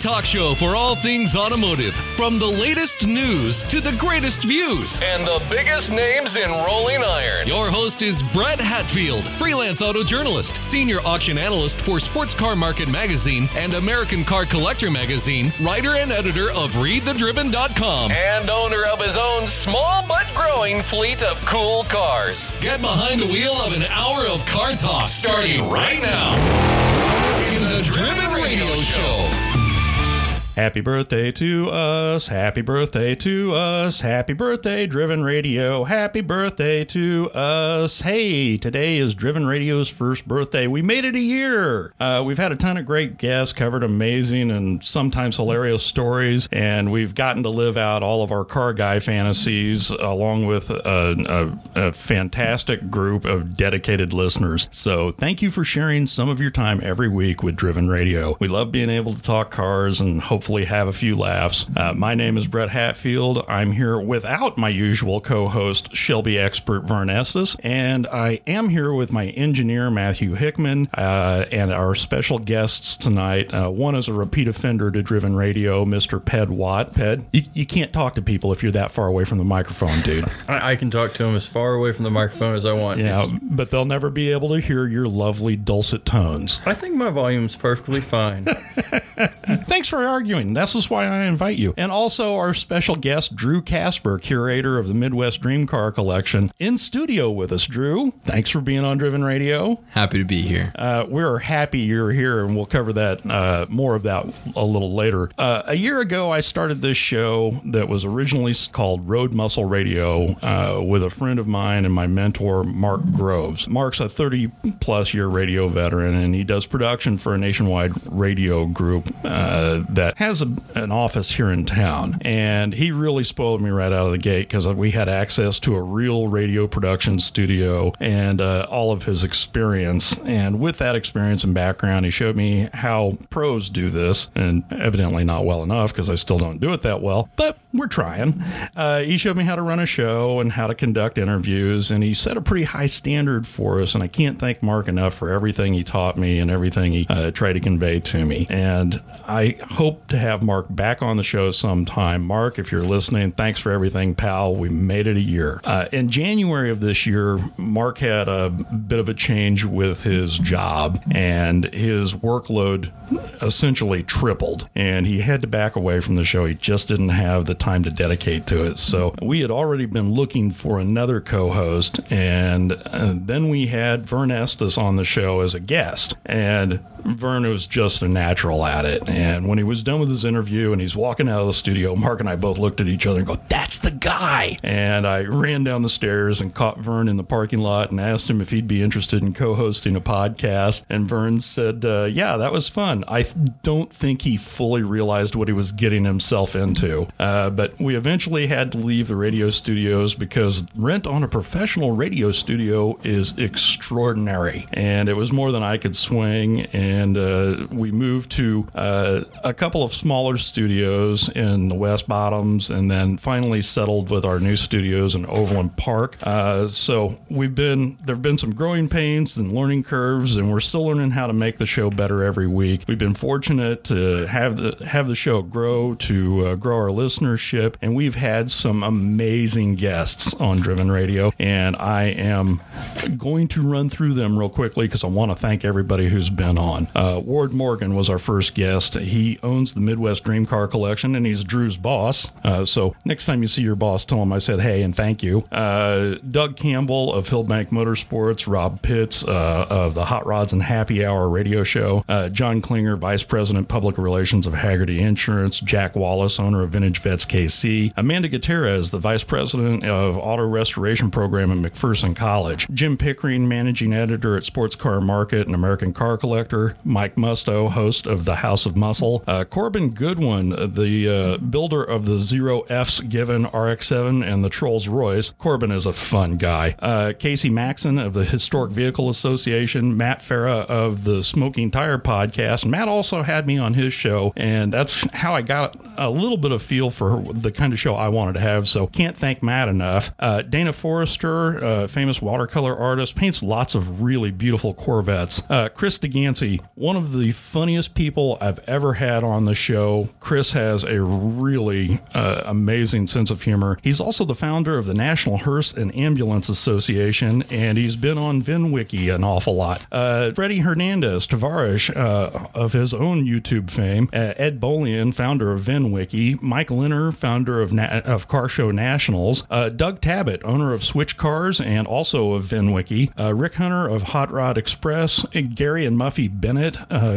talk show for all things automotive, from the latest news to the greatest views and the biggest names in rolling iron. Your host is Brett Hatfield, freelance auto journalist, senior auction analyst for Sports Car Market Magazine and American Car Collector Magazine, writer and editor of ReadTheDriven.com, and owner of his own small but growing fleet of cool cars. Get behind the wheel of an hour of car talk starting right now in the Driven Radio Show. Happy birthday to us. Happy birthday to us. Happy birthday, Driven Radio. Happy birthday to us. Hey, today is Driven Radio's first birthday. We made it a year. Uh, we've had a ton of great guests, covered amazing and sometimes hilarious stories, and we've gotten to live out all of our car guy fantasies along with a, a, a fantastic group of dedicated listeners. So thank you for sharing some of your time every week with Driven Radio. We love being able to talk cars and hopefully have a few laughs. Uh, my name is Brett Hatfield. I'm here without my usual co host, Shelby expert Vern Estes, and I am here with my engineer, Matthew Hickman, uh, and our special guests tonight. Uh, one is a repeat offender to Driven Radio, Mr. Ped Watt. Ped, you, you can't talk to people if you're that far away from the microphone, dude. I, I can talk to him as far away from the microphone as I want. yeah, It's- but they'll never be able to hear your lovely dulcet tones. I think my volume's perfectly fine. Thanks for arguing. This is why I invite you. And also our special guest, Drew Casper, curator of the Midwest Dream Car Collection, in studio with us. Drew, thanks for being on Driven Radio. Happy to be here. Uh, we're happy you're here, and we'll cover that uh, more of that a little later. Uh, a year ago, I started this show that was originally called Road Muscle Radio uh, with a friend of mine and my mentor, Mark Groves. Mark's a 30 plus year radio veteran, and he does production for a nationwide radio group uh, that has a, an office here in town. And he really spoiled me right out of the gate because we had access to a real radio production studio and uh, all of his experience. And with that experience and background, he showed me how pros do this, and evidently not well enough because I still don't do it that well, but we're trying. Uh, he showed me how to run a show and how to conduct interviews, and he set a pretty high standard for us. And I can't thank Mark enough for everything he taught me and everything he uh, tried to convey to me. And I hope to have Mark back on the show sometime. Mark, if you're listening, thanks for everything, pal. We made it a year. Uh, in January of this year, Mark had a bit of a change with his job, and his workload essentially tripled, and he had to back away from the show. He just didn't have the time to dedicate to it. So we had already been looking for another co-host, and uh, then we had Vern Estes on the show as a guest, and Vern was just a natural at it. And when he was done with his interview and he's walking out of the studio, Mark and I both looked at each other and go, "That's the guy!" And I ran down the stairs and caught Vern in the parking lot and asked him if he'd be interested in co-hosting a podcast. And Vern said, uh, "Yeah, that was fun." I don't think he fully realized what he was getting himself into, uh, but we eventually had to leave the radio studios because rent on a professional radio studio is extraordinary, and it was more than I could swing. And uh, we moved to uh, a couple of smaller studios in the West Bottoms, and then finally settled with our new studios in Overland Park. Uh, so we've been there've been some growing pains and learning curves, and we're still learning how to make the show better every week. We've been fortunate to have the have the show grow, to uh, grow our listenership, and we've had some amazing guests on Driven Radio, and I am going to run through them real quickly because I want to thank everybody who's been on. Uh, Ward Morgan was our first guest. He owns the Midwest Dream Car Collection, and he's Drew's boss. Uh, so next time you see your boss, tell him I said hey and thank you. Uh, Doug Campbell of Hillbank Motorsports, Rob Pitts uh, of the Hot Rods and Happy Hour radio show, uh, John Klinger, Vice President Public Relations of Hagerty Insurance, Jack Wallace, owner of Vintage Vets KC, Amanda Gutierrez, the Vice President of Auto Restoration Program at McPherson College, Jim Pickering, Managing Editor at Sports Car Market and American Car Collector, Mike Musto, host of the House of Muscle, uh, Corbin Goodwin, the uh, builder of the Zero F's Given RX-7 and the Trolls Royce. Corbin is a fun guy. Uh, Casey Maxon of the Historic Vehicle Association, Matt Farah of the Smoking Tire Podcast. Matt also had me on his show, and that's how I got a little bit of feel for the kind of show I wanted to have. So can't thank Matt enough. Uh, Dana Forrester, uh, famous watercolor artist, paints lots of really beautiful Corvettes. Uh, Chris everybody. One of the funniest people I've ever had on the show. Chris has a really uh, amazing sense of humor. He's also the founder of the National Hearse and Ambulance Association, and he's been on VinWiki an awful lot. Uh, Freddie Hernandez Tavarish uh, of his own YouTube fame, uh, Ed Bolian, founder of VinWiki, Mike Linner, founder of, Na- of Car Show Nationals, uh, Doug Tabbitt, owner of Switch Cars and also of VinWiki, uh, Rick Hunter of Hot Rod Express, Gary and Muffy Bennett,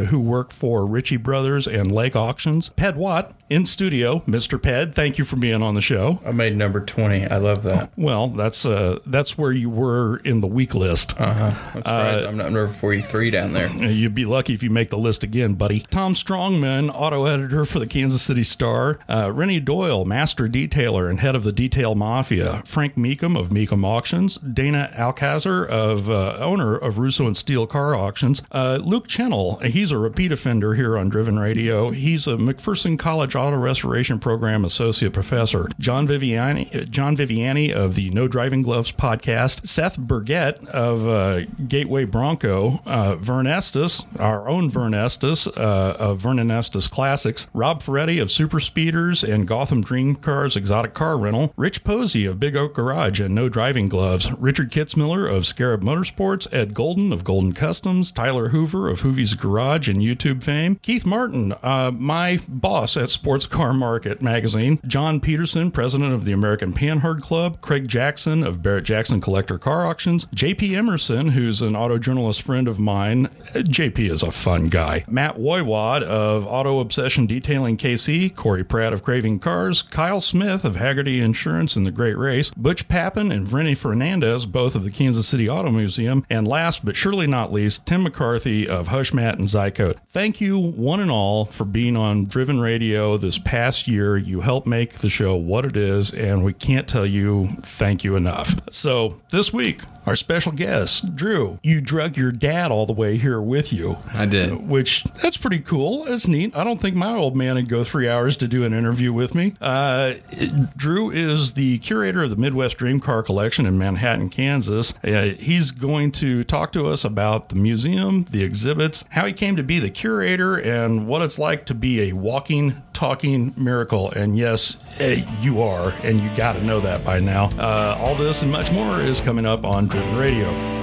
who work for Ritchie Brothers and Lake Auctions, Ped Watt in studio, Mr. Ped. Thank you for being on the show. I made number 20. I love that. Well, that's uh, that's where you were in the week list. Uh huh. I'm surprised I'm number 43 down there. You'd be lucky if you make the list again, buddy. Tom Strongman, auto editor for the Kansas City Star. Uh, Rennie Doyle, master detailer and head of the Detail Mafia. Frank Mecum of Mecum Auctions. Dana Alcazar, of uh, owner of Russo and Steel Car Auctions. Uh, Luke Chennel, he's a repeat offender here on Driven Radio. He's a McPherson College Auto Restoration Program associate professor. John Viviani, John Viviani of the No Driving Gloves podcast. Seth Burgett of uh, Gateway Bronco. Uh, Vern Estes, our own Vern Estes uh, of Vernon Estes Classics. Rob Ferretti of Super Speeders and Gotham Dream Cars Exotic Car Rental. Rich Posey of Big Oak Garage and No Driving Gloves. Richard Kitzmiller of Scarab Motorsports. Ed Golden of Golden Customs. Tyler Hoover of Hoovy's Garage and YouTube fame. Keith Martin, uh, my boss at Sports Car Market magazine. John Peterson, president of the American Panhard Club. Craig Jackson of Barrett Jackson Collector Car Auctions. JP Emerson, who's an auto journalist friend of mine. Uh, JP is a fun guy. Matt Woywad of Auto Obsession Detailing KC. Corey Pratt of Craving Cars. Kyle Smith of Hagerty Insurance and the Great Race. Butch Pappin and Rennie Fernandez, both of the Kansas City Auto Museum. And last but surely not least, Tim McCarthy of Hushmat and Zycote. Thank you, one and all, for being on Driven Radio this past year. You helped make the show what it is, and we can't tell you thank you enough. So, this week, our special guest, Drew, you drug your dad all the way here with you. I did. Which, that's pretty cool. That's neat. I don't think my old man would go three hours to do an interview with me. Uh, Drew is the curator of the Midwest Dream Car Collection in Manhattan, Kansas. Uh, he's going to talk to us about the museum, the exhibits, how he came to be the curator, and what it's like to be a walking, talking miracle. And yes, eh, you are, and you got to know that by now. Uh, all this and much more is coming up on Driven Radio.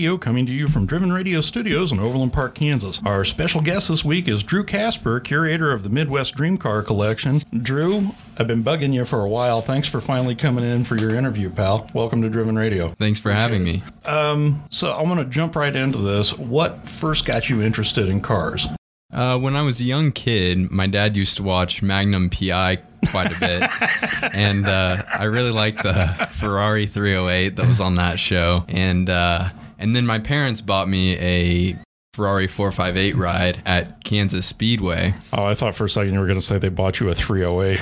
Radio, coming to you from Driven Radio Studios in Overland Park, Kansas. Our special guest this week is Drew Casper, curator of the Midwest Dream Car Collection. Drew, I've been bugging you for a while. Thanks for finally coming in for your interview, pal. Welcome to Driven Radio. Thanks for having me. So I'm going to jump right into this. What first got you interested in cars? Uh, when I was a young kid, my dad used to watch Magnum PI quite a bit, and uh, I really liked the Ferrari 308 that was on that show. And uh, and then my parents bought me a Ferrari 458 ride at Kansas Speedway. Oh, I thought for a second you were going to say they bought you a 308.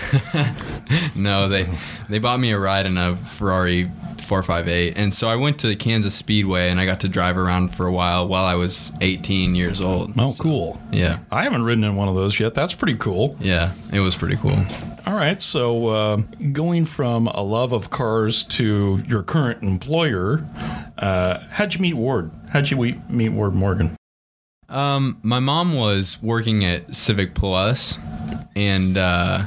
No, they they bought me a ride in a Ferrari 458, and so I went to Kansas Speedway and I got to drive around for a while while I was 18 years old. Oh, cool. Yeah, I haven't ridden in one of those yet. That's pretty cool. yeah, it was pretty cool. All right. So, uh, going from a love of cars to your current employer, uh, how'd you meet Ward? How'd you meet Ward Morgan? Um, my mom was working at Civic Plus, and uh,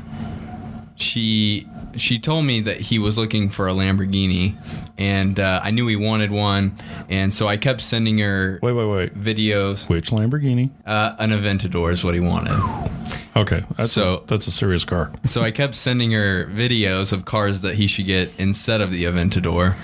she she told me that he was looking for a Lamborghini, and uh, I knew he wanted one, and so I kept sending her Wait, wait, wait. videos. Which Lamborghini? Uh, an Aventador is what he wanted. Okay, that's So- a, that's a serious car. So I kept sending her videos of cars that he should get instead of the Aventador,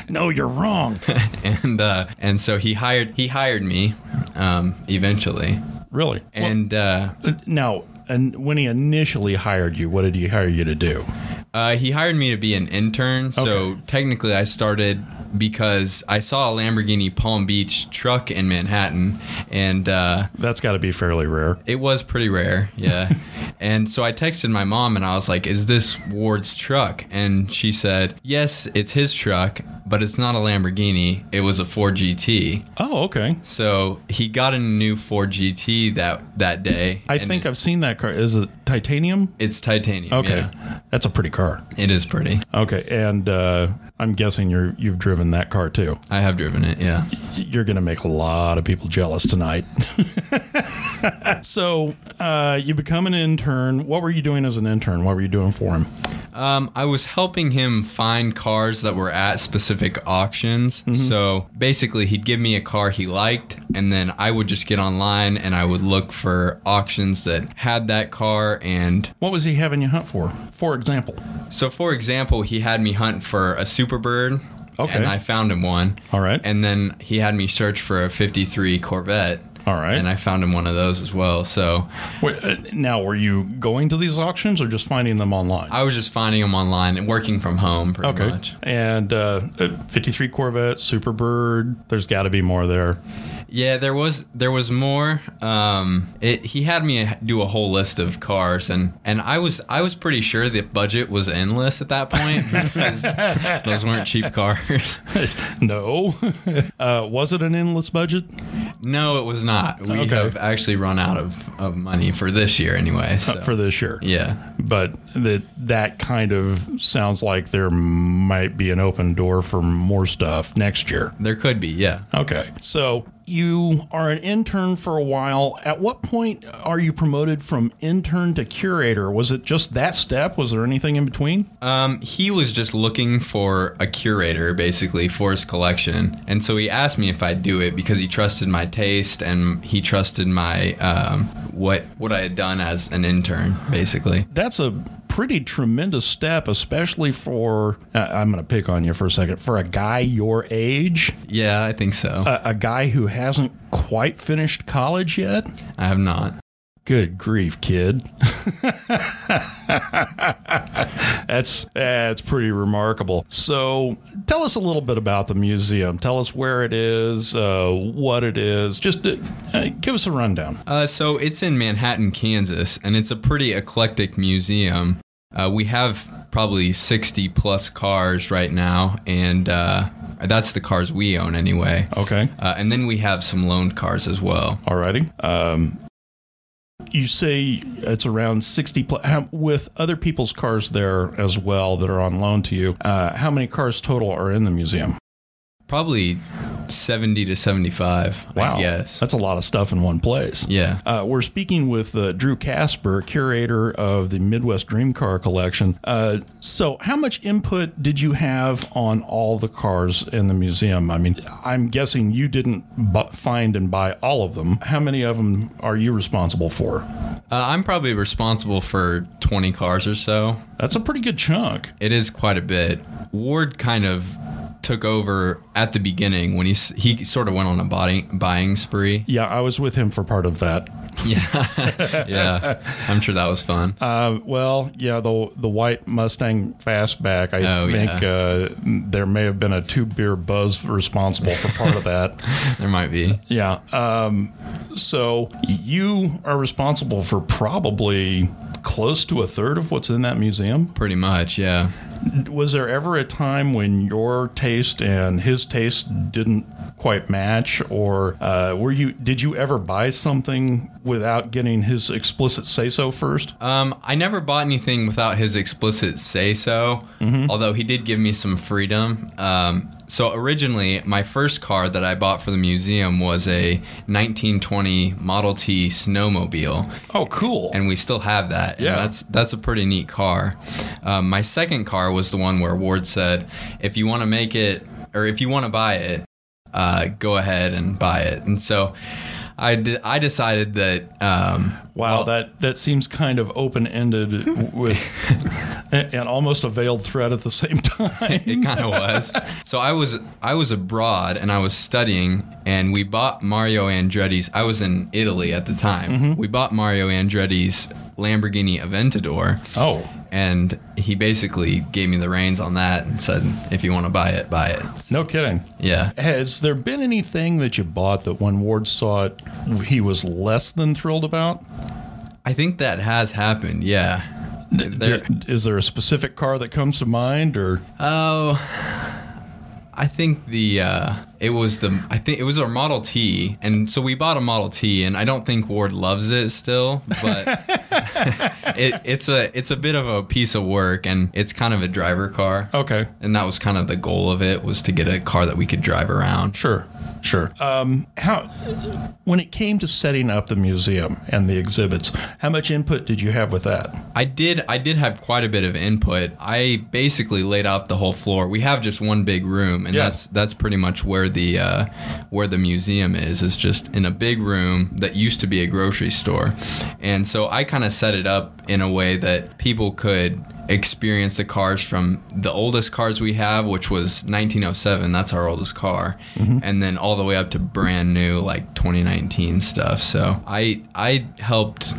No, you're wrong. and uh, and so he hired he hired me um, eventually, really? and uh, Well, now, and when he initially hired you, what did he hire you to do? Uh, he hired me to be an intern. So Okay. technically, I started because I saw a Lamborghini Palm Beach truck in Manhattan, and uh, That's got to be fairly rare. it was pretty rare. Yeah. and so I texted my mom and I was like, Is this Ward's truck? And she said, Yes, it's his truck, but it's not a Lamborghini. It was a Ford GT. Oh, okay. So he got a new Ford GT that, that day. I think it- I've seen that car. Is it titanium? it's titanium. Okay, yeah. that's a pretty car. It is pretty. Okay, and uh, I'm guessing you're you've driven that car too. I have driven it, yeah. You're going to make a lot of people jealous tonight. so uh, you become an intern. What were you doing as an intern? What were you doing for him? Um, I was helping him find cars that were at specific auctions. Mm-hmm. So basically, he'd give me a car he liked, and then I would just get online and I would look for auctions that had that car. And What was he having you hunt for? For example. so, for example, he had me hunt for a Superbird. Okay. And I found him one. All right. And then he had me search for a 53 Corvette. All right. And I found him one of those as well. So Wait, uh, now, were you going to these auctions or just finding them online? I was just finding them online and working from home pretty okay. much. And uh, uh, 53 Corvette, Superbird. There's got to be more there. Yeah, there was there was more. Um, it, he had me do a whole list of cars, and, and I was I was pretty sure the budget was endless at that point those weren't cheap cars. no. uh, was it an endless budget? No, it was not. We Okay. have actually run out of, of money for this year anyway. Uh, so. For this year. yeah, but that that kind of sounds like there might be an open door for more stuff next year. there could be. Yeah. Okay. So you are an intern for a while. At what point are you promoted from intern to curator? Was it just that step? Was there anything in between? Um, he was just looking for a curator, basically, for his collection, and so he asked me if I'd do it because he trusted my taste and he trusted my um, what what I had done as an intern, basically. That's a pretty tremendous step, especially for, uh, I'm going to pick on you for a second, for a guy your age, Yeah, I think so. a, a guy who hasn't quite finished college yet. I have not. Good grief, kid. that's that's pretty remarkable. So, tell us a little bit about the museum. Tell us where it is, uh, what it is. Just uh, uh, give us a rundown. Uh, so it's in Manhattan, Kansas, and it's a pretty eclectic museum. Uh, we have probably 60 plus cars right now, and uh, that's the cars we own anyway. Okay. Uh, and then we have some loaned cars as well. Alrighty. Um, you say it's around 60 pl- how, with other people's cars there as well that are on loan to you. Uh, how many cars total are in the museum? Probably 70 to 75, Wow. I guess. That's a lot of stuff in one place. Yeah. Uh, we're speaking with uh, Drew Casper, curator of the Midwest Dream Car Collection. Uh, so, how much input did you have on all the cars in the museum? I mean, I'm guessing you didn't bu- find and buy all of them. How many of them are you responsible for? Uh, I'm probably responsible for 20 cars or so. That's a pretty good chunk. It is quite a bit. Ward kind of took over at the beginning when he he sort of went on a buying buying spree. Yeah, I was with him for part of that. Yeah, yeah. I'm sure that was fun. Uh, well, yeah, the the white Mustang Fastback. I Oh, think uh, there may have been a two beer buzz responsible for part of that. There might be. Yeah. Um, so you are responsible for probably close to a third of what's in that museum. Pretty much, yeah. Was there ever a time when your taste and his taste didn't quite match, or uh, were you? Did you ever buy something without getting his explicit say so first? Um, I never bought anything without his explicit say so, although he did give me some freedom. Um, so originally, my first car that I bought for the museum was a 1920 Model T snowmobile. Oh, cool. and we still have that. And Yeah. that's that's a pretty neat car. Um, my second car was the one where Ward said, if you want to make it or if you want to buy it, uh, go ahead and buy it. And so I, de- I decided that um, Wow, well, that that seems kind of open ended with and, and almost a veiled threat at the same time. it kind of was. So I was I was abroad and I was studying, and we bought Mario Andretti's. I was in Italy at the time. Mm-hmm. We bought Mario Andretti's Lamborghini Aventador. Oh, And he basically gave me the reins on that and said, "If you want to buy it, buy it." no kidding. Yeah. Has there been anything that you bought that when Ward saw it, he was less than thrilled about? I think that has happened. Yeah. There, Is there a specific car that comes to mind, or Oh, I think the uh, it was the I think it was our Model T, and so we bought a Model T, and I don't think Ward loves it still, but it, it's a it's a bit of a piece of work, and it's kind of a driver car. okay, And that was kind of the goal of it was to get a car that we could drive around. sure, sure. Um, how when it came to setting up the museum and the exhibits, how much input did you have with that? I did I did have quite a bit of input. I basically laid out the whole floor. We have just one big room and Yeah. that's that's pretty much where the uh, where the museum is is just in a big room that used to be a grocery store. And so I kind of set it up in a way that people could experience the cars from the oldest cars we have which was 1907 that's our oldest car. And then all the way up to brand new like 2019 stuff. So i i helped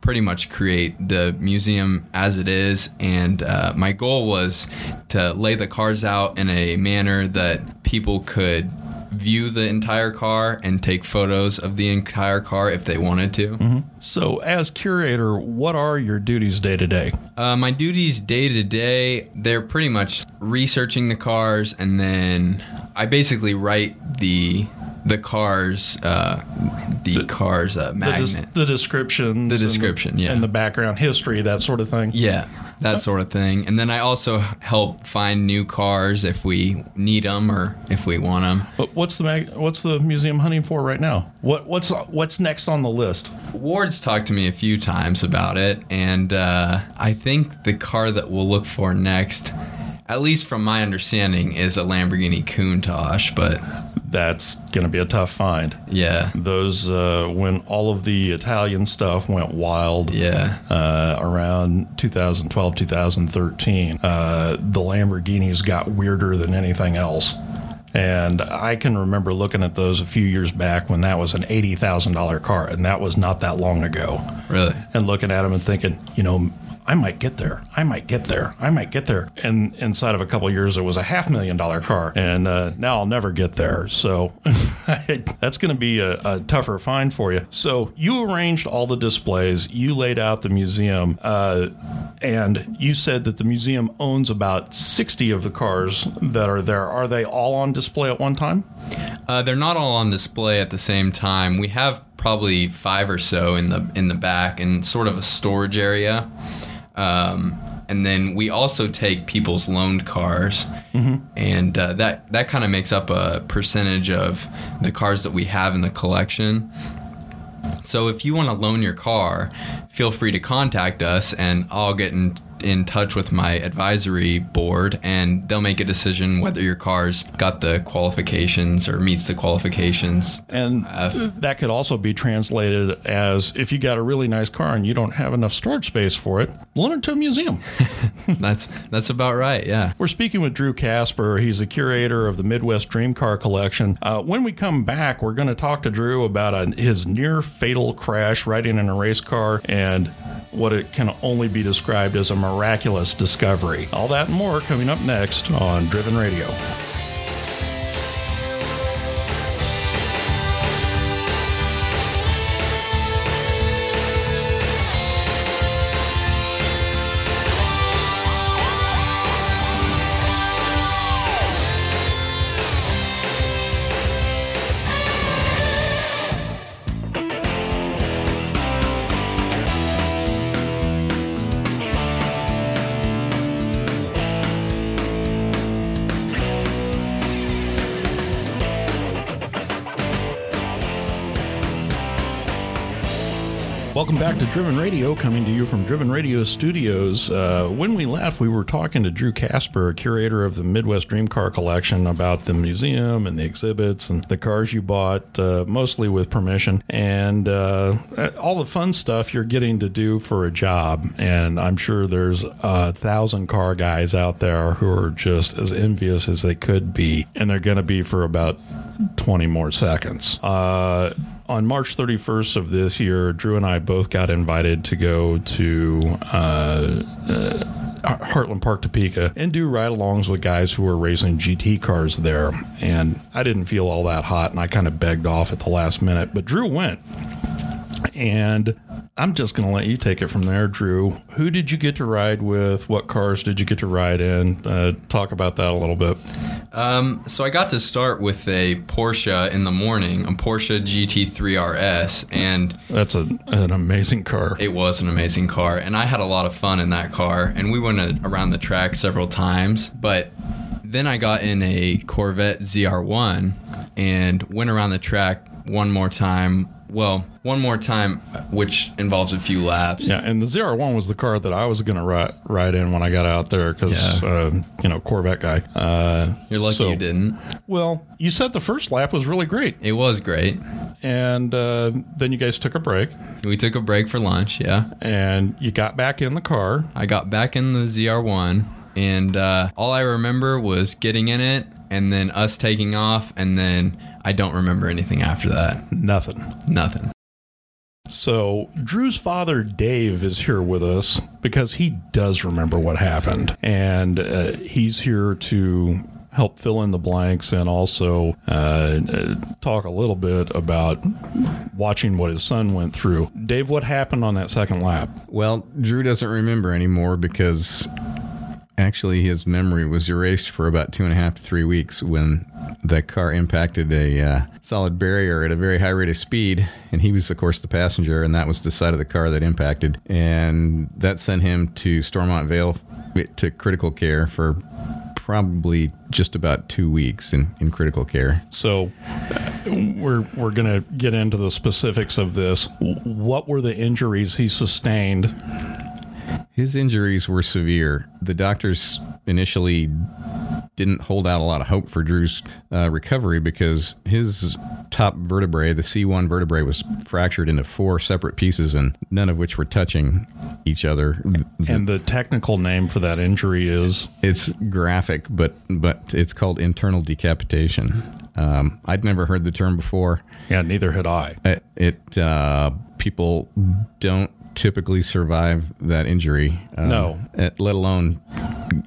pretty much create the museum as it is. And uh, my goal was to lay the cars out in a manner that people could view the entire car and take photos of the entire car if they wanted to. So, as curator, what are your duties day to day? Uh, my duties day to day, they're pretty much researching the cars, and then I basically write the the cars uh, the, cars uh, The, magnet. des- the descriptions, The and description, yeah. and the background history, that sort of thing. Yeah, that sort of thing. And then I also help find new cars if we need them or if we want them. But what's the mag- what's the museum hunting for right now? What what's what's next on the list? Ward's talked to me a few times about it, and uh, I think the car that we'll look for next, at least from my understanding, is a Lamborghini Countach. But That's going to be a tough find. yeah, Those uh, when all of the Italian stuff went wild. yeah, Uh, around 2012, 2013, uh, the Lamborghinis got weirder than anything else. And I can remember looking at those a few years back when that was an $80,000 car, and that was not that long ago. really. and looking at them and thinking, you know, I might get there. I might get there. I might get there. And inside of a couple of years, it was a half million dollar car, and uh, now I'll never get there. So that's going to be a, a tougher find for you. So you arranged all the displays, you laid out the museum, uh, and you said that the museum owns about sixty of the cars that are there. Are they all on display at one time? Uh, they're not all on display at the same time. We have probably five or so in the in the back and sort of a storage area. Um, and then we also take people's loaned cars, and uh, that that kind of makes up a percentage of the cars that we have in the collection. So if you want to loan your car, feel free to contact us, and I'll get in in touch with my advisory board, and they'll make a decision whether your car's got the qualifications or meets the qualifications. And that could also be translated as if you got a really nice car and you don't have enough storage space for it, loan it to a museum. That's that's about right. Yeah. We're speaking with Drew Casper. He's the curator of the Midwest Dream Car Collection. Uh, when we come back, we're going to talk to Drew about a, his near fatal crash riding in a race car and what it can only be described as a miraculous discovery. All that and more coming up next on Driven Radio. Welcome back to Driven Radio, coming to you from Driven Radio Studios. Uh, when we left, we were talking to Drew Casper, curator of the Midwest Dream Car Collection, about the museum and the exhibits and the cars you bought, uh, mostly with permission, and uh, all the fun stuff you're getting to do for a job. And I'm sure there's a thousand car guys out there who are just as envious as they could be, and they're going to be for about 20 more seconds. On March 31st of this year, Drew and I both got invited to go to uh, uh, Heartland Park Topeka and do ride alongs with guys who were racing GT cars there. And I didn't feel all that hot, and I kind of begged off at the last minute, but Drew went. And I'm just going to let you take it from there, Drew. Who did you get to ride with? What cars did you get to ride in? Uh, talk about that a little bit. Um, so I got to start with a Porsche in the morning, a Porsche GT3 RS, and that's a, an amazing car. It was an amazing car, and I had a lot of fun in that car. And we went around the track several times, but then I got in a Corvette ZR1 and went around the track one more time well, one more time, which involves a few laps. Yeah, and the ZR1 was the car that I was going to ride, ride in when I got out there because, yeah. uh, you know, Corvette guy. Uh, You're lucky so, you didn't. Well, you said the first lap was really great. It was great. And uh, then you guys took a break. We took a break for lunch, yeah. And you got back in the car. I got back in the ZR1, and uh, all I remember was getting in it and then us taking off and then I don't remember anything after that. Nothing. Nothing. So, Drew's father, Dave, is here with us because he does remember what happened. And uh, he's here to help fill in the blanks and also uh, uh, talk a little bit about watching what his son went through. Dave, what happened on that second lap? Well, Drew doesn't remember anymore because actually his memory was erased for about two and a half to three weeks when the car impacted a uh, solid barrier at a very high rate of speed and he was of course the passenger and that was the side of the car that impacted and that sent him to Stormont Vail to critical care for probably just about two weeks in, in critical care. So we're we're going to get into the specifics of this. What were the injuries he sustained his injuries were severe. The doctors initially didn't hold out a lot of hope for Drew's uh, recovery because his top vertebrae, the C1 vertebrae, was fractured into four separate pieces, and none of which were touching each other. And the technical name for that injury is it's graphic, but but it's called internal decapitation. Um, I'd never heard the term before. Yeah, neither had I. It, it uh, people don't typically survive that injury. Um, no, let alone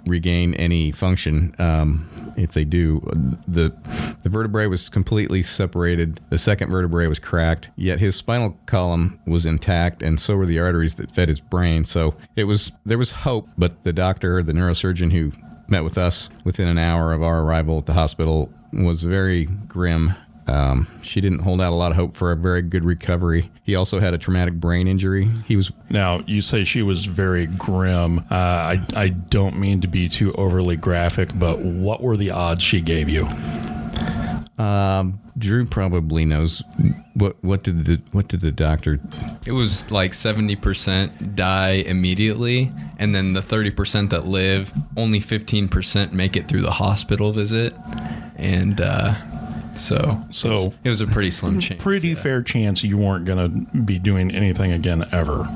regain any function. Um, if they do, the the vertebrae was completely separated. The second vertebrae was cracked. Yet his spinal column was intact, and so were the arteries that fed his brain. So it was there was hope. But the doctor, the neurosurgeon who met with us within an hour of our arrival at the hospital, was very grim um, she didn't hold out a lot of hope for a very good recovery. He also had a traumatic brain injury. He was now. You say she was very grim. Uh, I I don't mean to be too overly graphic, but what were the odds she gave you? Um, Drew probably knows what what did the what did the doctor? It was like seventy percent die immediately, and then the thirty percent that live, only fifteen percent make it through the hospital visit, and. Uh, so, so it was, it was a pretty slim chance. Pretty yeah. fair chance you weren't going to be doing anything again ever.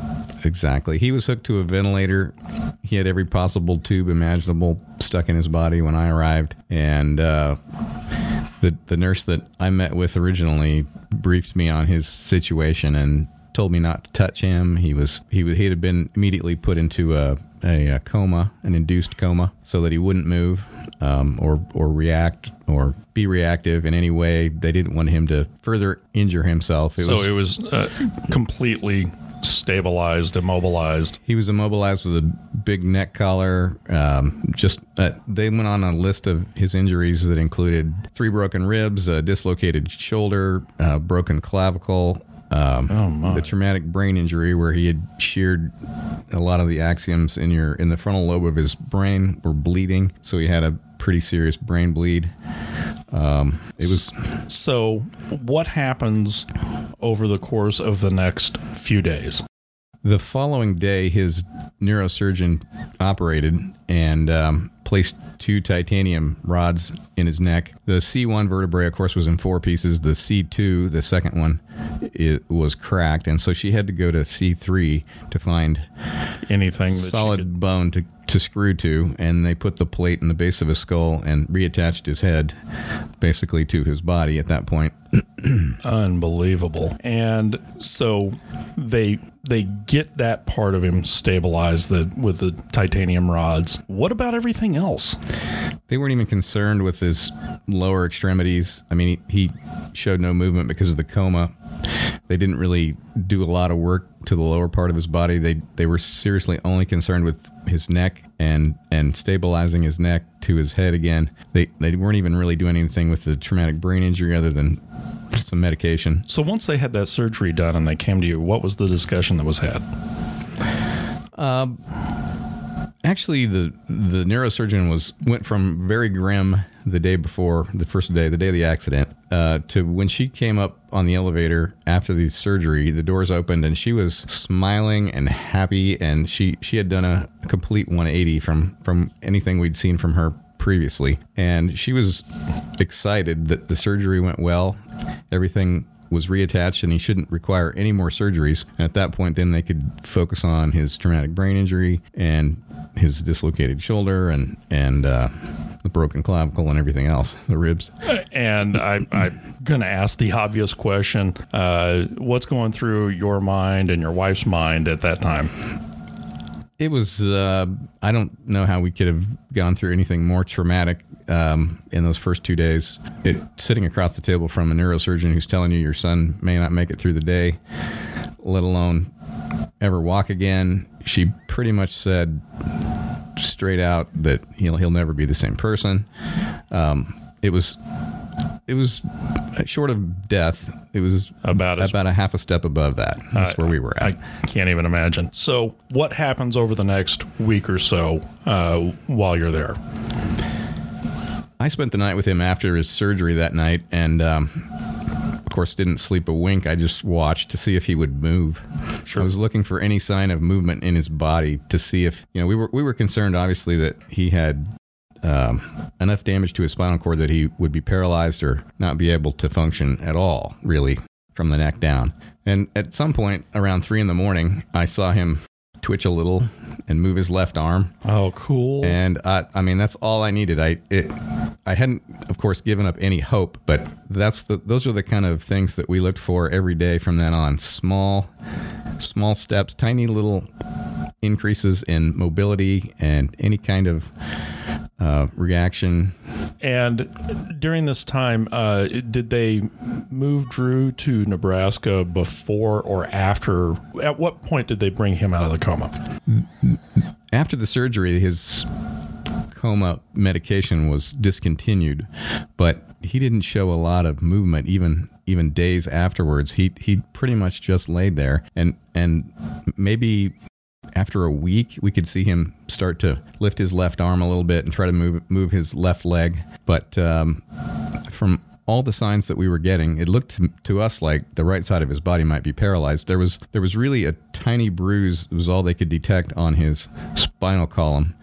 Exactly. He was hooked to a ventilator. He had every possible tube imaginable stuck in his body when I arrived, and uh, the the nurse that I met with originally briefed me on his situation and told me not to touch him. He was he he had been immediately put into a, a, a coma, an induced coma, so that he wouldn't move um, or or react or be reactive in any way. They didn't want him to further injure himself. It so was, it was uh, completely stabilized, immobilized. He was immobilized with a big neck collar. Um, just uh, they went on a list of his injuries that included three broken ribs, a dislocated shoulder, uh, broken clavicle, um, oh the traumatic brain injury where he had sheared a lot of the axons in your in the frontal lobe of his brain were bleeding, so he had a pretty serious brain bleed. Um, it was so. What happens over the course of the next few days? The following day, his neurosurgeon operated and um, placed two titanium rods in his neck. The C1 vertebrae, of course, was in four pieces. The C2, the second one, it was cracked, and so she had to go to C3 to find anything solid could... bone to to screw to, and they put the plate in the base of his skull and reattached his head basically to his body at that point. Unbelievable. And so they they get that part of him stabilized the, with the titanium rods. What about everything else? They weren't even concerned with his lower extremities. I mean, he, he showed no movement because of the coma. They didn't really do a lot of work to the lower part of his body. They they were seriously only concerned with his neck and and stabilizing his neck to his head again. They they weren't even really doing anything with the traumatic brain injury other than some medication. So once they had that surgery done and they came to you, what was the discussion that was had? Um, actually, the the neurosurgeon was went from very grim the day before the first day, the day of the accident, uh, to when she came up on the elevator after the surgery. The doors opened and she was smiling and happy, and she she had done a complete 180 from from anything we'd seen from her previously, and she was excited that the surgery went well. Everything was reattached and he shouldn't require any more surgeries. And at that point, then they could focus on his traumatic brain injury and his dislocated shoulder and and uh, the broken clavicle and everything else, the ribs. And I, I'm going to ask the obvious question: uh, What's going through your mind and your wife's mind at that time? It was. Uh, I don't know how we could have gone through anything more traumatic um, in those first two days. It sitting across the table from a neurosurgeon who's telling you your son may not make it through the day, let alone ever walk again. She pretty much said straight out that he'll he'll never be the same person. Um, it was it was short of death. It was about about a half a step above that. That's where we were at. I can't even imagine. So, what happens over the next week or so uh, while you're there? I spent the night with him after his surgery that night, and um, of course, didn't sleep a wink. I just watched to see if he would move. Sure. I was looking for any sign of movement in his body to see if you know we were we were concerned, obviously, that he had um, enough damage to his spinal cord that he would be paralyzed or not be able to function at all, really, from the neck down. And at some point around three in the morning, I saw him twitch a little and move his left arm. Oh, cool! And I, I mean, that's all I needed. I, it, I hadn't, of course, given up any hope, but that's the, those are the kind of things that we looked for every day from then on. Small, small steps, tiny little increases in mobility and any kind of uh, reaction. And during this time, uh, did they move Drew to Nebraska before or after? At what point did they bring him out of the coma? After the surgery, his coma medication was discontinued, but he didn't show a lot of movement even even days afterwards. He he pretty much just laid there and and maybe after a week, we could see him start to lift his left arm a little bit and try to move move his left leg. But um, from all the signs that we were getting, it looked to, us like the right side of his body might be paralyzed. There was there was really a tiny bruise. It was all they could detect on his spinal column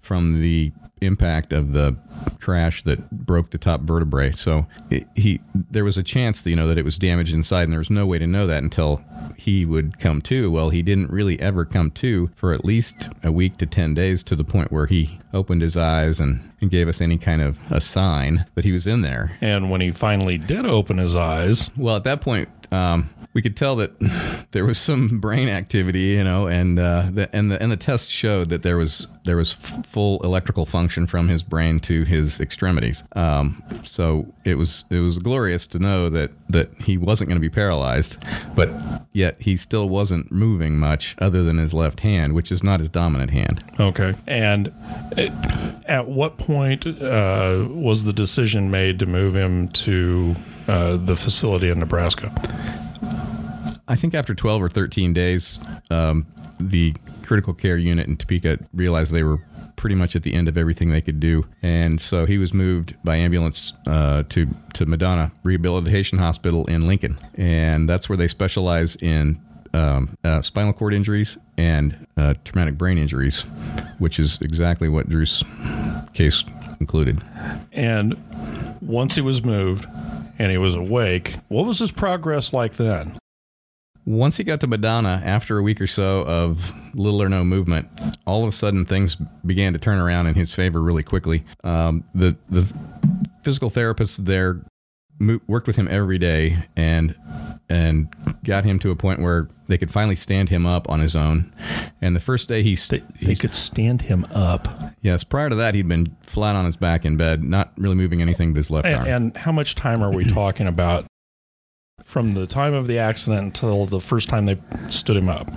from the impact of the crash that broke the top vertebrae. So it, he there was a chance that you know that it was damaged inside, and there was no way to know that until he would come to. Well, he didn't really ever come to for at least a week to ten days, to the point where he opened his eyes and, and gave us any kind of a sign that he was in there. And when he finally did open his eyes, well, at that point. Um, we could tell that there was some brain activity, you know, and uh, the, and the and the test showed that there was there was full electrical function from his brain to his extremities. Um, so it was it was glorious to know that that he wasn't going to be paralyzed, but yet he still wasn't moving much other than his left hand, which is not his dominant hand. Okay, and at what point uh, was the decision made to move him to uh, the facility in Nebraska? I think after 12 or 13 days, um, the critical care unit in Topeka realized they were pretty much at the end of everything they could do, and so he was moved by ambulance uh, to to Madonna Rehabilitation Hospital in Lincoln, and that's where they specialize in um, uh, spinal cord injuries and uh, traumatic brain injuries, which is exactly what Drew's case included. And once he was moved and he was awake, what was his progress like then? Once he got to Madonna, after a week or so of little or no movement, all of a sudden things began to turn around in his favor really quickly. Um, the the physical therapist there mo- worked with him every day and and got him to a point where they could finally stand him up on his own. And the first day he, st- They, they could stand him up. yes, prior to that he'd been flat on his back in bed, not really moving anything but his left And, arm. and how much time are we talking about from the time of the accident until the first time they stood him up?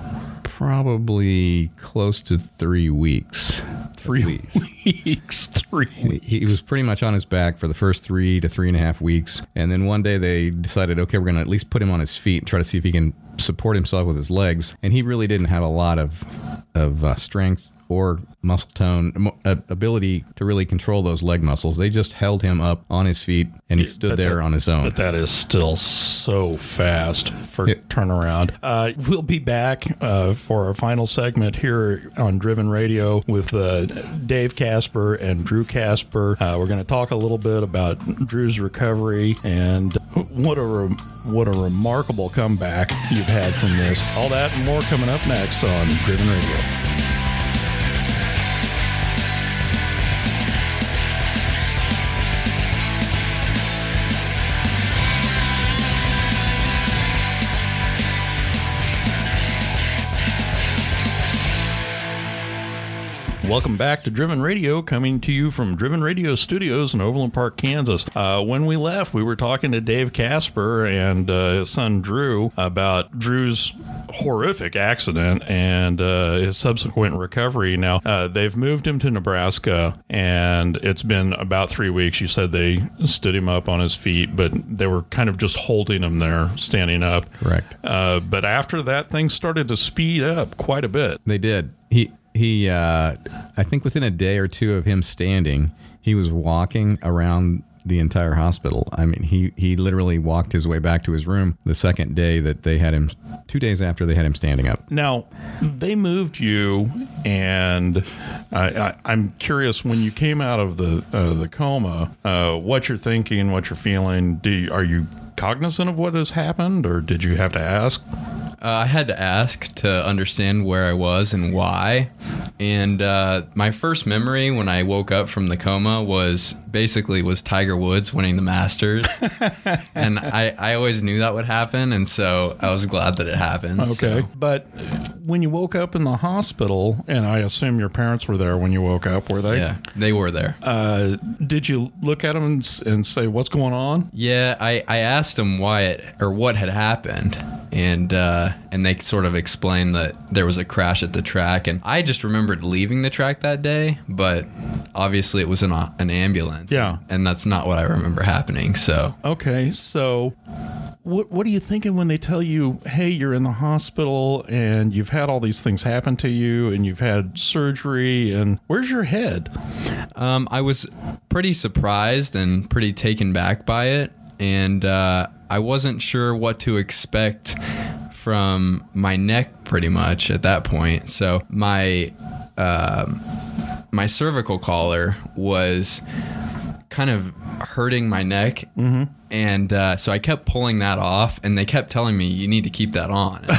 Probably close to three weeks. Three weeks. Three weeks. He was pretty much on his back for the first three to three and a half weeks. And then one day they decided, okay, we're going to at least put him on his feet and try to see if he can support himself with his legs. And he really didn't have a lot of, of uh, strength or muscle tone, ability to really control those leg muscles. They just held him up on his feet and he stood But there that- on his own. But that is still so fast for Yeah. turnaround. Uh, we'll be back uh, for our final segment here on Driven Radio with uh, Dave Casper and Drew Casper. Uh, we're going to talk a little bit about Drew's recovery and what a re- what a remarkable comeback you've had from this. All that and more coming up next on Driven Radio. Welcome back to Driven Radio, coming to you from Driven Radio Studios in Overland Park, Kansas. Uh, when we left, we were talking to Dave Casper and uh, his son Drew about Drew's horrific accident and uh, his subsequent recovery. Now, uh, they've moved him to Nebraska, and it's been about three weeks. You said they stood him up on his feet, but they were kind of just holding him there, standing up. Correct. Uh, but after that, things started to speed up quite a bit. They did. He he. Uh, I think within a day or two of him standing, he was walking around the entire hospital. I mean, he he literally walked his way back to his room the second day that they had him. Two days after they had him standing up. Now, they moved you, and I, I'm curious when you came out of the uh, the coma, uh, what you're thinking, what you're feeling. Do you, are you cognizant of what has happened, or did you have to ask? Uh, I had to ask to understand where I was and why. And uh, my first memory when I woke up from the coma was basically was Tiger Woods winning the Masters, and I, I always knew that would happen, and so I was glad that it happened. Okay, so. but when you woke up in the hospital, and I assume your parents were there when you woke up, were they? yeah, they were there. Uh, did you look at them and, and say, "What's going on"? Yeah, I, I asked them why it or what had happened, and uh, and they sort of explained that there was a crash at the track, and I just remembered leaving the track that day, but obviously it was an an ambulance, Yeah. and that's not what I remember happening. So Okay, so what what are you thinking when they tell you, "Hey, you're in the hospital and you've had all these things happen to you and you've had surgery and where's your head?" um, I was pretty surprised and pretty taken back by it, and uh, I wasn't sure what to expect from my neck pretty much at that point. So my um, my cervical collar was kind of hurting my neck, mm-hmm. and uh, so I kept pulling that off, and they kept telling me you need to keep that on.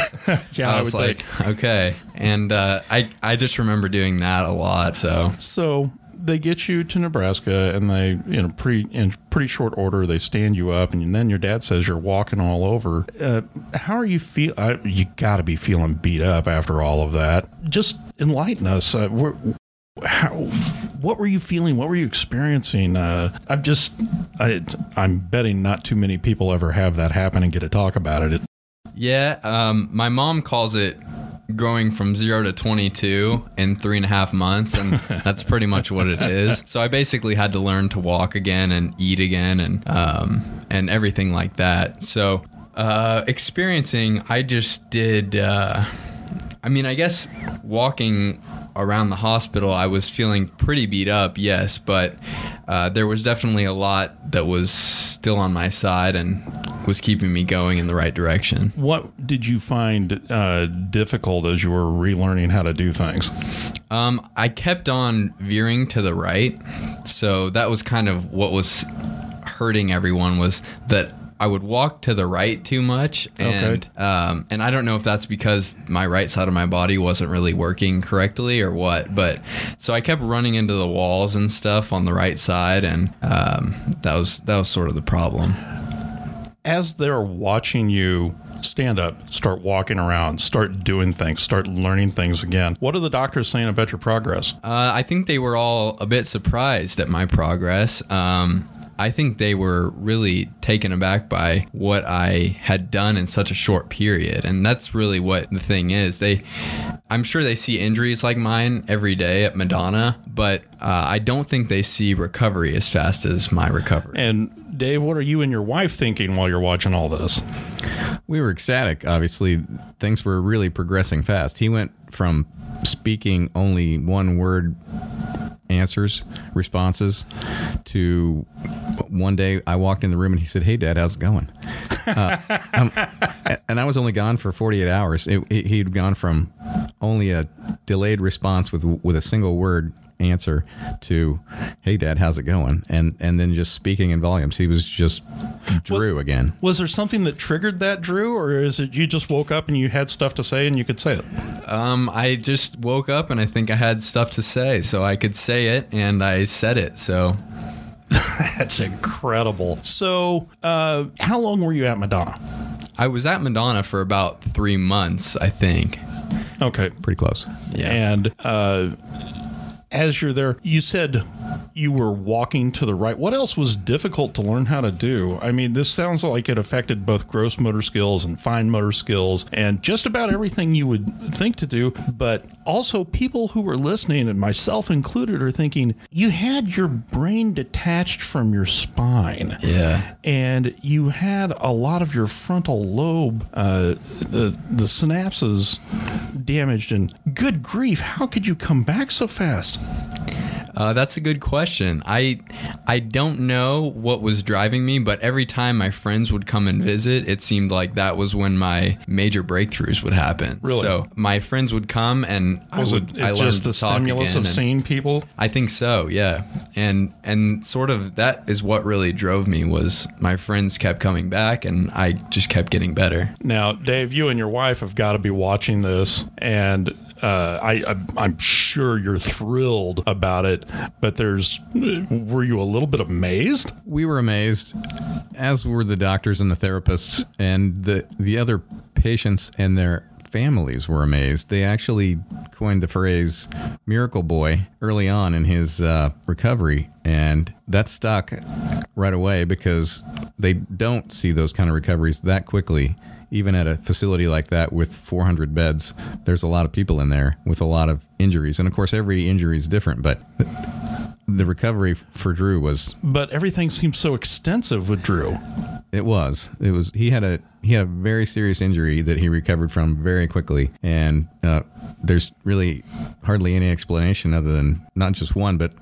Yeah, I I was like, okay, and uh, I I just remember doing that a lot. So So they get you to Nebraska and they, you know, pretty in pretty short order, they stand you up, and then your dad says you're walking all over. Uh, how are you feel? You got to be feeling beat up after all of that. Just enlighten us. Uh, how, what were you feeling? What were you experiencing? Uh, I'm just, I, I'm betting not too many people ever have that happen and get to talk about it. it Yeah, um, my mom calls it growing from zero to 22 in three and a half months, and that's pretty much what it is. So I basically had to learn to walk again and eat again and um, and everything like that. So uh, experiencing, I just did. Uh, I mean, I guess walking around the hospital, I was feeling pretty beat up, yes, but uh, there was definitely a lot that was still on my side and was keeping me going in the right direction. What did you find uh, difficult as you were relearning how to do things? Um, I kept on veering to the right, so that was kind of what was hurting everyone was that I would walk to the right too much, and Okay. um, and I don't know if that's because my right side of my body wasn't really working correctly or what, but so I kept running into the walls and stuff on the right side, and um, that was that was sort of the problem. As they're watching you stand up, start walking around, start doing things, start learning things again, what are the doctors saying about your progress? Uh, I think they were all a bit surprised at my progress. Um, I think they were really taken aback by what I had done in such a short period, and that's really what the thing is. They, I'm sure they see injuries like mine every day at Madonna, but uh, I don't think they see recovery as fast as my recovery. And Dave, what are you and your wife thinking while you're watching all this? We were ecstatic. Obviously, things were really progressing fast. He went from speaking only one word answers, responses, to one day I walked in the room and he said, "Hey, Dad, how's it going?" Uh, um, and I was only gone for 48 hours. It, it- he'd gone from only a delayed response with with a single word answer to hey dad how's it going and and then just speaking in volumes he was just drew again Was there something that triggered that, Drew, or is it you just woke up and you had stuff to say and you could say it? Um, I just woke up and I think I had stuff to say, so I could say it, and I said it. So That's incredible. So, uh, how long were you at Madonna? I was at Madonna for about three months, I think. Okay. pretty close Yeah. And uh, as you're there, you said you were walking to the right. What else was difficult to learn how to do? I mean, this sounds like it affected both gross motor skills and fine motor skills and just about everything you would think to do. But also, people who were listening, and myself included, are thinking you had your brain detached from your spine Yeah. and you had a lot of your frontal lobe, uh, the the synapses damaged. And good grief, how could you come back so fast? Uh, that's a good question. I I don't know what was driving me, but every time my friends would come and visit, it seemed like that was when my major breakthroughs would happen. Really? So my friends would come, and I Was would it, I learned just the stimulus of seeing people? I think so, yeah. And and sort of that is what really drove me was my friends kept coming back and I just kept getting better. Now, Dave, you and your wife have got to be watching this, and uh, I, I'm sure you're thrilled about it. But there's, were you a little bit amazed? we were amazed, as were the doctors and the therapists, and the the other patients and their families were amazed. They actually coined the phrase "miracle boy" early on in his uh, recovery, and that stuck right away because they don't see those kind of recoveries that quickly. Even at a facility like that with 400 beds, there's a lot of people in there with a lot of injuries, and of course, every injury is different. But the recovery for Drew was But everything seems so extensive with Drew. it was. It was. He had a he had a very serious injury that he recovered from very quickly, and uh, there's really hardly any explanation other than not just one, but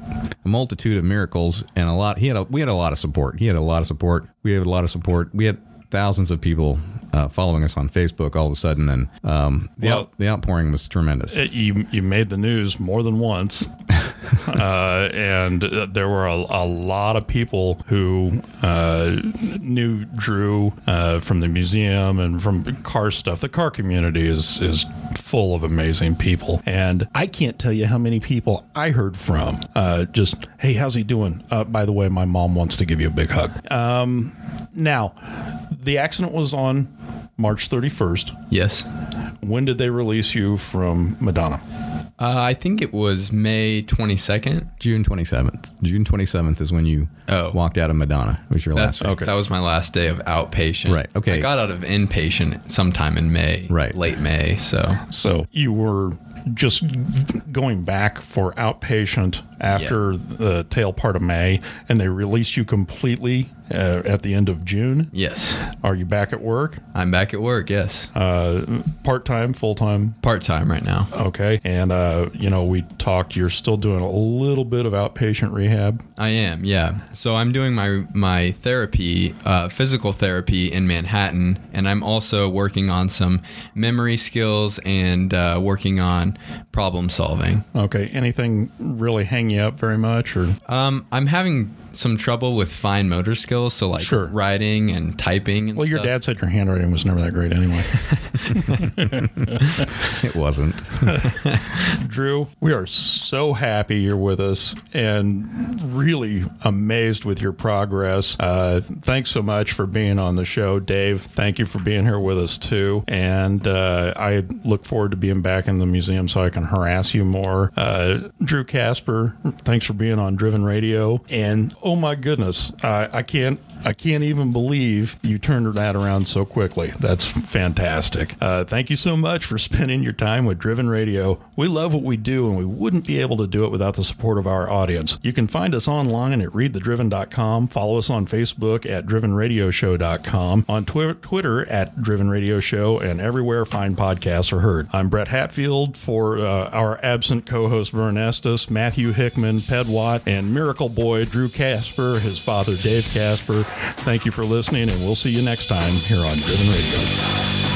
a multitude of miracles and a lot. He had a we had a lot of support. He had a lot of support. We had a lot of support. We had thousands of people uh, following us on Facebook all of a sudden, and um, the Well- out, the outpouring was tremendous. It, you you made the news more than once, uh, and uh, there were a, a lot of people who uh, knew Drew uh, from the museum and from car stuff. The car community is is full of amazing people, and I can't tell you how many people I heard from. Uh, just hey, how's he doing? Uh, by the way, my mom wants to give you a big hug. Um, now, the accident was on March 31st. Yes. When did they release you from Madonna? Uh, I think it was May 22nd. June twenty seventh. June twenty seventh is when you Oh. walked out of Madonna. Was your That's last? Okay. That was my last day of outpatient. Right, okay. I got out of inpatient sometime in May. Right. Late May. So So you were just going back for outpatient after the tail part of May, and they released you completely uh, at the end of June. Yes. Are you back at work? I'm back at work, yes. Uh, Part time, full time? Part time right now. Okay. And, uh, you know, we talked, you're still doing a little bit of outpatient rehab. I am, yeah. So I'm doing my my therapy, uh, physical therapy in Manhattan, and I'm also working on some memory skills and uh, working on problem solving. Okay. Anything really hang you up very much? or? Um, I'm having some trouble with fine motor skills, so like Sure. writing and typing. And Well, your dad said your handwriting was never that great anyway. It wasn't. Drew, we are so happy you're with us and really amazed with your progress. Uh, thanks so much for being on the show, Dave. Thank you for being here with us too. And uh, I look forward to being back in the museum so I can harass you more. Uh, Drew Casper, thanks for being on Driven Radio. And oh my goodness, I, I can't I can't even believe you turned that around so quickly. That's fantastic. Uh, thank you so much for spending your time with Driven Radio. We love what we do, and we wouldn't be able to do it without the support of our audience. You can find us online at readthedriven.com, follow us on Facebook at drivenradioshow.com, on twi- Twitter at Driven Radio Show, and everywhere fine podcasts are heard. I'm Brett Hatfield for uh, our absent co-host Vern Estes, Matthew Hickman, Ped Watt, and Miracle Boy Drew Casper, his father Dave Casper. Thank you for listening, and we'll see you next time here on Driven Radio.